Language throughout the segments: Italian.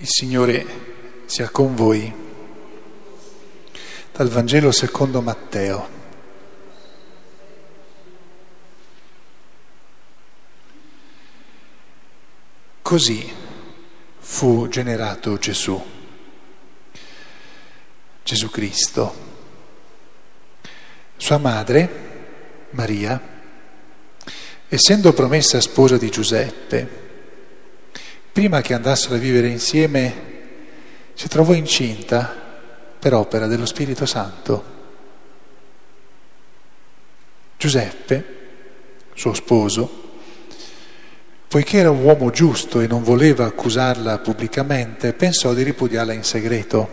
Il Signore sia con voi. Dal Vangelo secondo Matteo. Così fu generato Gesù, Gesù Cristo. Sua madre, Maria, essendo promessa sposa di Giuseppe, prima che andassero a vivere insieme, si trovò incinta per opera dello Spirito Santo. Giuseppe, suo sposo, poiché era un uomo giusto e non voleva accusarla pubblicamente, pensò di ripudiarla in segreto.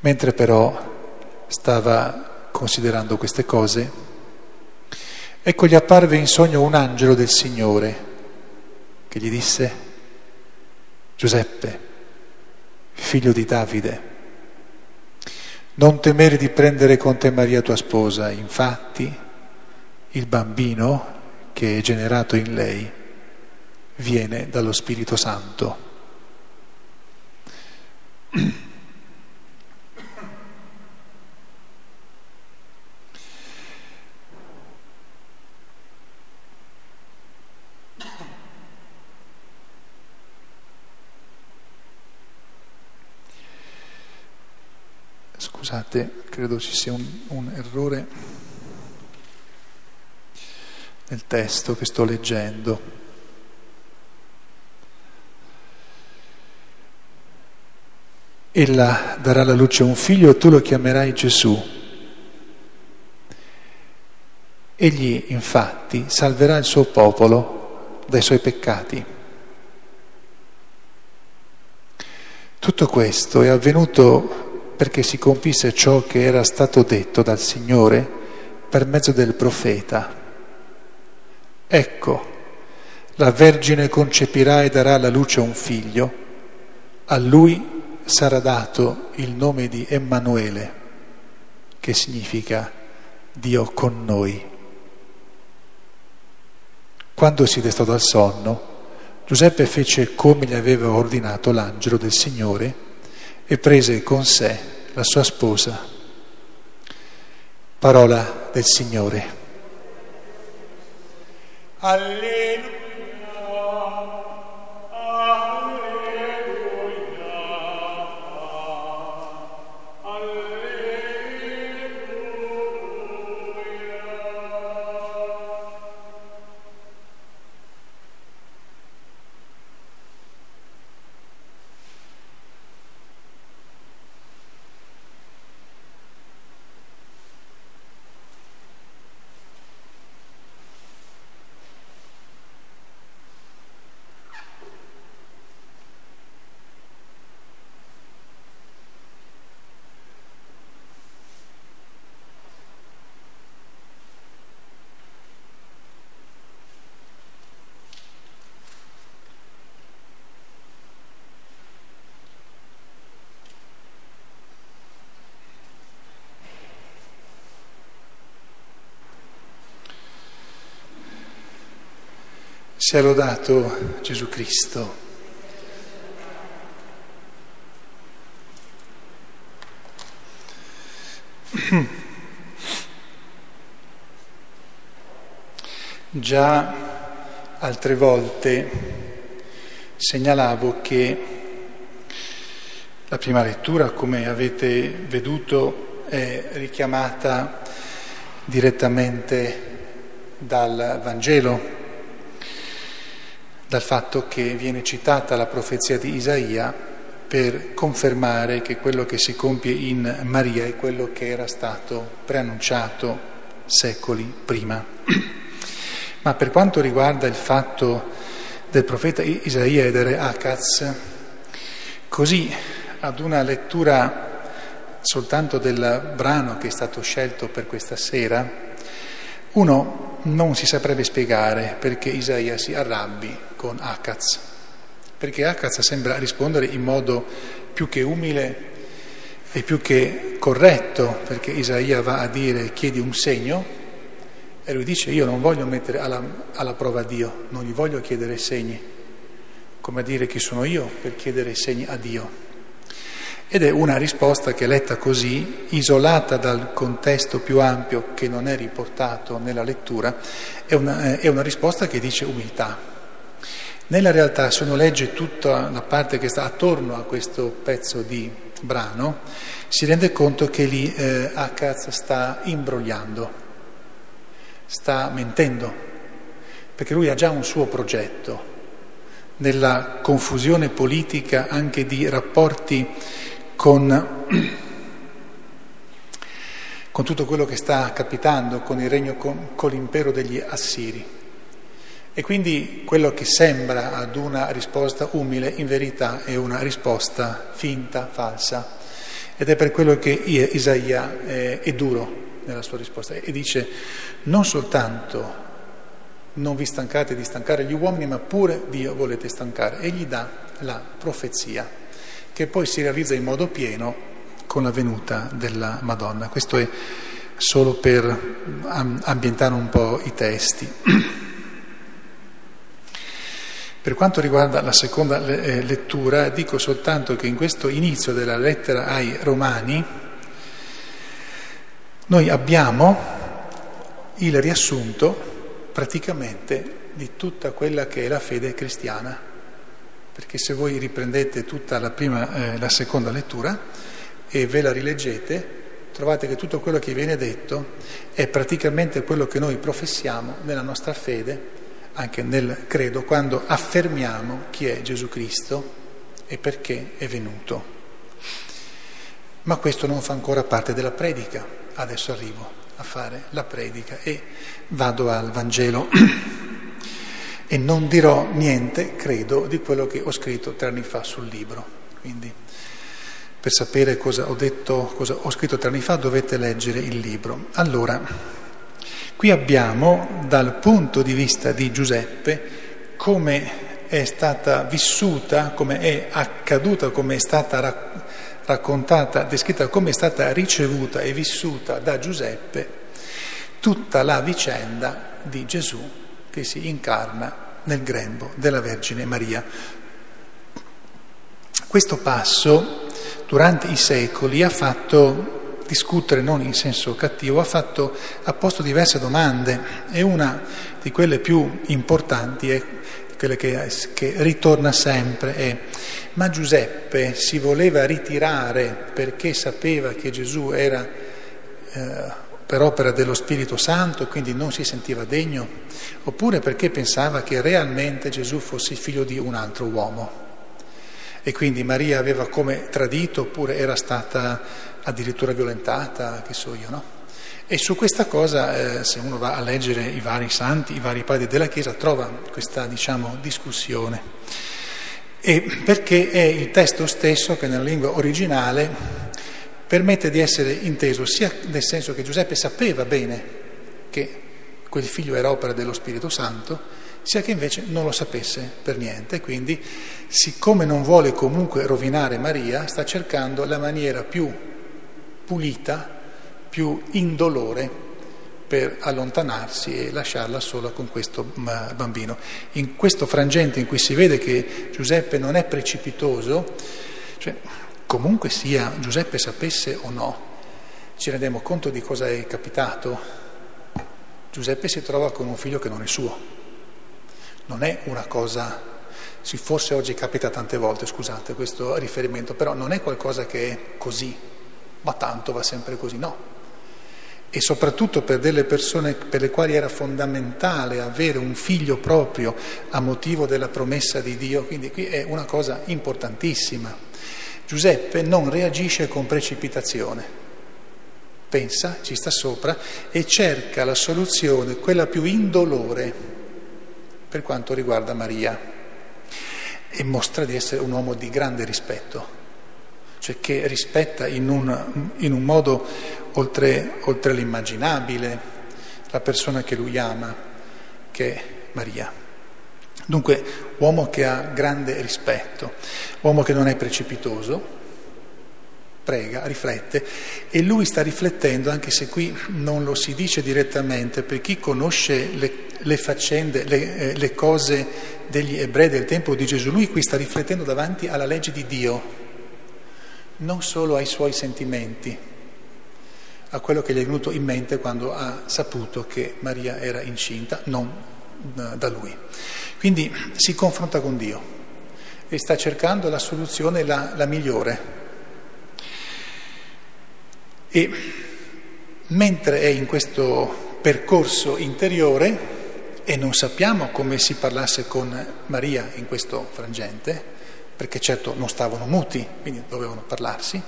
Mentre però stava considerando queste cose, ecco gli apparve in sogno un angelo del Signore che gli disse, Giuseppe, figlio di Davide, non temere di prendere con te Maria tua sposa, infatti il bambino che è generato in lei viene dallo Spirito Santo. Scusate, credo ci sia un, un errore nel testo che sto leggendo. Ella darà alla luce un figlio e tu lo chiamerai Gesù. Egli infatti salverà il suo popolo dai suoi peccati. Tutto questo è avvenuto perché si compisse ciò che era stato detto dal Signore per mezzo del profeta. Ecco, la Vergine concepirà e darà alla luce un figlio, a lui sarà dato il nome di Emanuele, che significa Dio con noi. Quando si destò dal sonno, Giuseppe fece come gli aveva ordinato l'angelo del Signore e prese con sé la sua sposa. Parola del Signore. Alleluia. Sia lodato Gesù Cristo. Già altre volte segnalavo che la prima lettura, come avete veduto, è richiamata direttamente dal Vangelo dal fatto che viene citata la profezia di Isaia per confermare che quello che si compie in Maria è quello che era stato preannunciato secoli prima. Ma per quanto riguarda il fatto del profeta Isaia e del re Akaz, così ad una lettura soltanto del brano che è stato scelto per questa sera, uno non si saprebbe spiegare perché Isaia si arrabbi con Akaz, perché Akaz sembra rispondere in modo più che umile e più che corretto, perché Isaia va a dire chiedi un segno e lui dice io non voglio mettere alla, alla prova Dio, non gli voglio chiedere segni. come a dire chi sono io per chiedere segni a Dio. Ed è una risposta che letta così, isolata dal contesto più ampio che non è riportato nella lettura, è una, è una risposta che dice umiltà. Nella realtà, se uno legge tutta la parte che sta attorno a questo pezzo di brano, si rende conto che lì eh, Akaz sta imbrogliando, sta mentendo, perché lui ha già un suo progetto. Nella confusione politica anche di rapporti con, con tutto quello che sta capitando con regno, con, con l'impero degli Assiri. E quindi quello che sembra ad una risposta umile, in verità è una risposta finta, falsa. Ed è per quello che Isaia è, è duro nella sua risposta e dice non soltanto non vi stancate di stancare gli uomini, ma pure Dio volete stancare. E gli dà la profezia che poi si realizza in modo pieno con la venuta della Madonna. Questo è solo per ambientare un po' i testi. Per quanto riguarda la seconda eh, lettura, dico soltanto che in questo inizio della lettera ai Romani noi abbiamo il riassunto praticamente di tutta quella che è la fede cristiana. Perché se voi riprendete tutta la, prima, eh, la seconda lettura e ve la rileggete, trovate che tutto quello che viene detto è praticamente quello che noi professiamo nella nostra fede, anche nel credo, quando affermiamo chi è Gesù Cristo e perché è venuto. Ma questo non fa ancora parte della predica, adesso arrivo a fare la predica e vado al Vangelo. e non dirò niente, credo, di quello che ho scritto tre anni fa sul libro. Quindi per sapere cosa ho detto, cosa ho scritto tre anni fa dovete leggere il libro. Allora, qui abbiamo dal punto di vista di Giuseppe come è stata vissuta, come è accaduta, come è stata raccontata, descritta, come è stata ricevuta e vissuta da Giuseppe tutta la vicenda di Gesù che si incarna nel grembo della Vergine Maria. Questo passo durante i secoli ha fatto discutere, non in senso cattivo, ha, fatto, ha posto diverse domande e una di quelle più importanti è quella che, che ritorna sempre è ma Giuseppe si voleva ritirare perché sapeva che Gesù era eh, per opera dello Spirito Santo e quindi non si sentiva degno, oppure perché pensava che realmente Gesù fosse figlio di un altro uomo. E quindi Maria aveva come tradito oppure era stata addirittura violentata, che so io, no? E su questa cosa, eh, se uno va a leggere i vari santi, i vari padri della Chiesa, trova questa, diciamo, discussione. E perché è il testo stesso che nella lingua originale permette di essere inteso sia nel senso che Giuseppe sapeva bene che quel figlio era opera dello Spirito Santo, sia che invece non lo sapesse per niente. Quindi, siccome non vuole comunque rovinare Maria, sta cercando la maniera più pulita, più indolore per allontanarsi e lasciarla sola con questo mm, bambino. In questo frangente in cui si vede che Giuseppe non è precipitoso, cioè comunque sia Giuseppe sapesse o no, ci rendiamo conto di cosa è capitato. Giuseppe si trova con un figlio che non è suo. Non è una cosa, forse oggi capita tante volte, scusate questo riferimento, però non è qualcosa che è così, ma tanto va sempre così, no. E soprattutto per delle persone per le quali era fondamentale avere un figlio proprio a motivo della promessa di Dio, quindi qui è una cosa importantissima. Giuseppe non reagisce con precipitazione, pensa, ci sta sopra e cerca la soluzione, quella più indolore per quanto riguarda Maria e mostra di essere un uomo di grande rispetto, cioè che rispetta in un, in un modo oltre, oltre l'immaginabile la persona che lui ama, che è Maria. Dunque, uomo che ha grande rispetto, uomo che non è precipitoso, prega, riflette e lui sta riflettendo, anche se qui non lo si dice direttamente, per chi conosce le, le faccende, le, eh, le cose degli ebrei del tempo di Gesù, lui qui sta riflettendo davanti alla legge di Dio, non solo ai suoi sentimenti, a quello che gli è venuto in mente quando ha saputo che Maria era incinta, non eh, da lui. Quindi si confronta con Dio e sta cercando la soluzione la, la migliore. E mentre è in questo percorso interiore, e non sappiamo come si parlasse con Maria in questo frangente, perché certo non stavano muti, quindi dovevano parlarsi,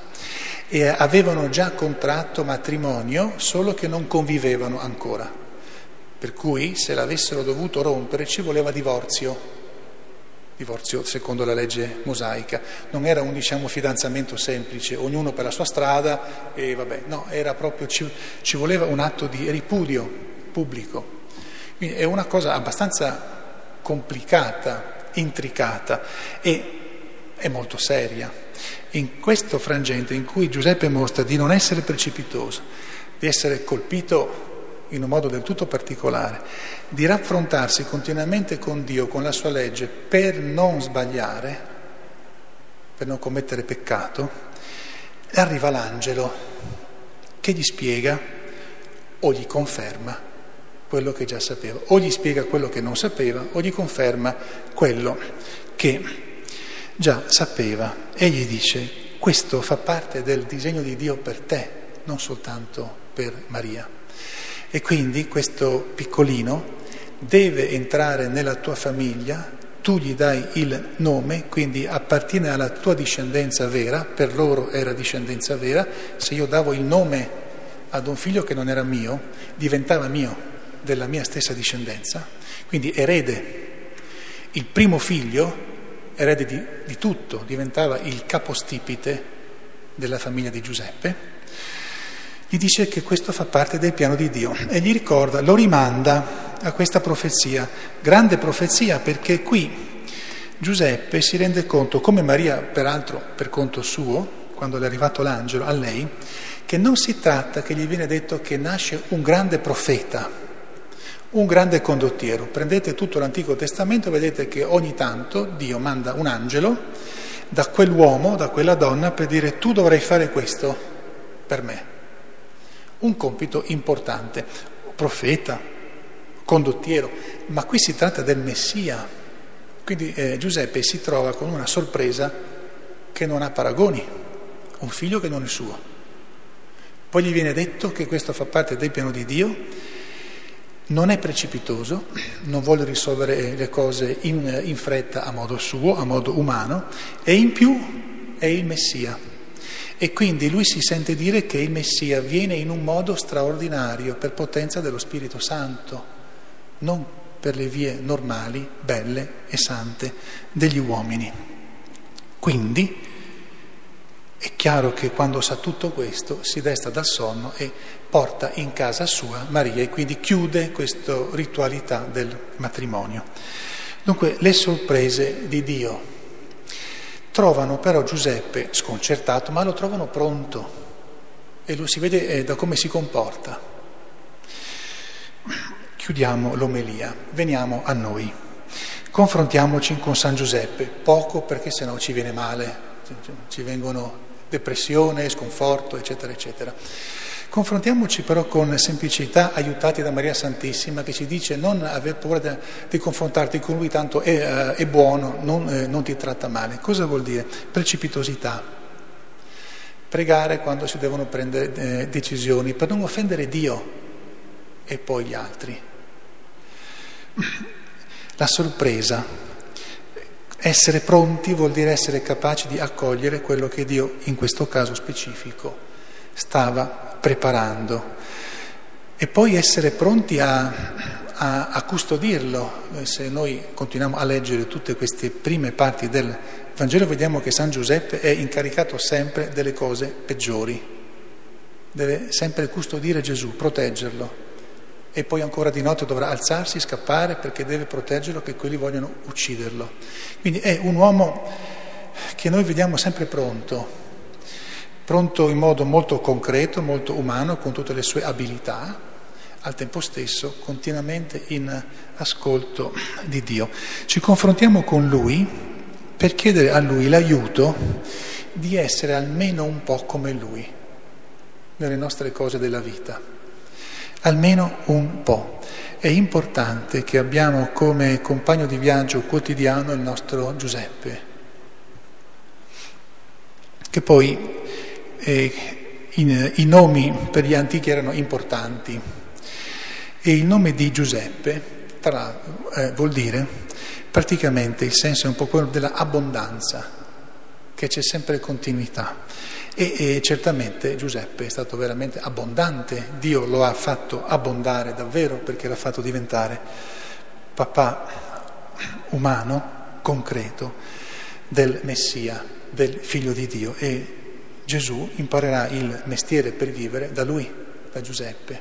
e avevano già contratto matrimonio, solo che non convivevano ancora. Per cui se l'avessero dovuto rompere ci voleva divorzio divorzio secondo la legge mosaica. Non era un diciamo, fidanzamento semplice, ognuno per la sua strada e vabbè, no, era proprio, ci, ci voleva un atto di ripudio pubblico. Quindi è una cosa abbastanza complicata, intricata e è molto seria. In questo frangente in cui Giuseppe mostra di non essere precipitoso, di essere colpito in un modo del tutto particolare, di raffrontarsi continuamente con Dio, con la sua legge, per non sbagliare, per non commettere peccato, arriva l'angelo che gli spiega o gli conferma quello che già sapeva, o gli spiega quello che non sapeva, o gli conferma quello che già sapeva e gli dice questo fa parte del disegno di Dio per te, non soltanto per Maria. E quindi questo piccolino deve entrare nella tua famiglia, tu gli dai il nome, quindi appartiene alla tua discendenza vera, per loro era discendenza vera, se io davo il nome ad un figlio che non era mio, diventava mio, della mia stessa discendenza, quindi erede. Il primo figlio, erede di, di tutto, diventava il capostipite della famiglia di Giuseppe gli dice che questo fa parte del piano di Dio e gli ricorda, lo rimanda a questa profezia, grande profezia perché qui Giuseppe si rende conto, come Maria peraltro per conto suo, quando è arrivato l'angelo a lei, che non si tratta che gli viene detto che nasce un grande profeta, un grande condottiero. Prendete tutto l'Antico Testamento e vedete che ogni tanto Dio manda un angelo da quell'uomo, da quella donna, per dire tu dovrai fare questo per me un compito importante, profeta, condottiero, ma qui si tratta del Messia. Quindi eh, Giuseppe si trova con una sorpresa che non ha paragoni, un figlio che non è suo. Poi gli viene detto che questo fa parte del piano di Dio, non è precipitoso, non vuole risolvere le cose in, in fretta a modo suo, a modo umano, e in più è il Messia. E quindi lui si sente dire che il Messia viene in un modo straordinario per potenza dello Spirito Santo, non per le vie normali, belle e sante degli uomini. Quindi è chiaro che quando sa tutto questo si desta dal sonno e porta in casa sua Maria e quindi chiude questa ritualità del matrimonio. Dunque le sorprese di Dio Trovano però Giuseppe sconcertato, ma lo trovano pronto e lo si vede eh, da come si comporta. Chiudiamo l'omelia, veniamo a noi. Confrontiamoci con San Giuseppe, poco perché sennò ci viene male, ci vengono depressione, sconforto, eccetera, eccetera. Confrontiamoci però con semplicità, aiutati da Maria Santissima, che ci dice non aver paura di confrontarti con lui, tanto è, uh, è buono, non, eh, non ti tratta male. Cosa vuol dire? Precipitosità. Pregare quando si devono prendere eh, decisioni per non offendere Dio e poi gli altri. La sorpresa. Essere pronti vuol dire essere capaci di accogliere quello che Dio, in questo caso specifico, stava preparando e poi essere pronti a, a, a, custodirlo. Eh, se noi continuiamo a leggere tutte queste prime parti del Vangelo vediamo che San Giuseppe è incaricato sempre delle cose peggiori, deve sempre custodire Gesù, proteggerlo e poi ancora di notte dovrà alzarsi, scappare perché deve proteggerlo che quelli vogliono ucciderlo. Quindi è un uomo che noi vediamo sempre pronto pronto in modo molto concreto, molto umano, con tutte le sue abilità, al tempo stesso continuamente in ascolto di Dio. Ci confrontiamo con Lui per chiedere a Lui l'aiuto di essere almeno un po' come Lui nelle nostre cose della vita, almeno un po'. È importante che abbiamo come compagno di viaggio quotidiano il nostro Giuseppe, che poi in, i nomi per gli antichi erano importanti. E il nome di Giuseppe tra, eh, vuol dire praticamente il senso è un po' quello dell'abbondanza, che c'è sempre continuità. E, e, certamente Giuseppe è stato veramente abbondante, Dio lo ha fatto abbondare davvero perché l'ha fatto diventare papà umano, concreto, del Messia, del figlio di Dio. E Gesù imparerà il mestiere per vivere da lui, da Giuseppe.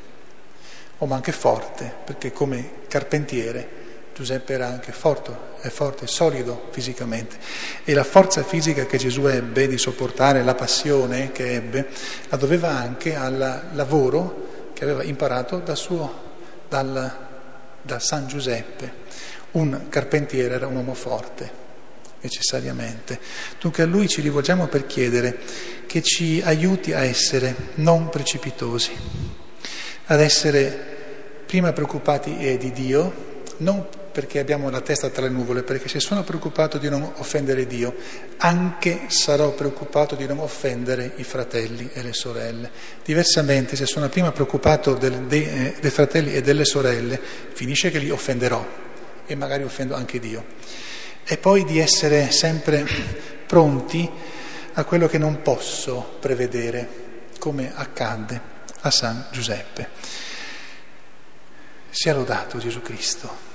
Ma anche forte, perché come carpentiere Giuseppe era anche forte, è forte, solido fisicamente e la forza fisica che Gesù ebbe di sopportare la passione che ebbe la doveva anche al lavoro che aveva imparato da suo, dal, da San Giuseppe. Un carpentiere era un uomo forte, necessariamente. Dunque a lui ci rivolgiamo per chiedere che ci aiuti a essere non precipitosi, ad essere prima preoccupati di Dio, non perché abbiamo la testa tra le nuvole, perché se sono preoccupato di non offendere Dio, anche sarò preoccupato di non offendere i fratelli e le sorelle. Diversamente, se sono prima preoccupato del, dei, eh, dei fratelli e delle sorelle, finisce che li offenderò e magari offendo anche Dio. E poi di essere sempre pronti a quello che non posso prevedere, come accadde a San Giuseppe. Sia lodato Gesù Cristo.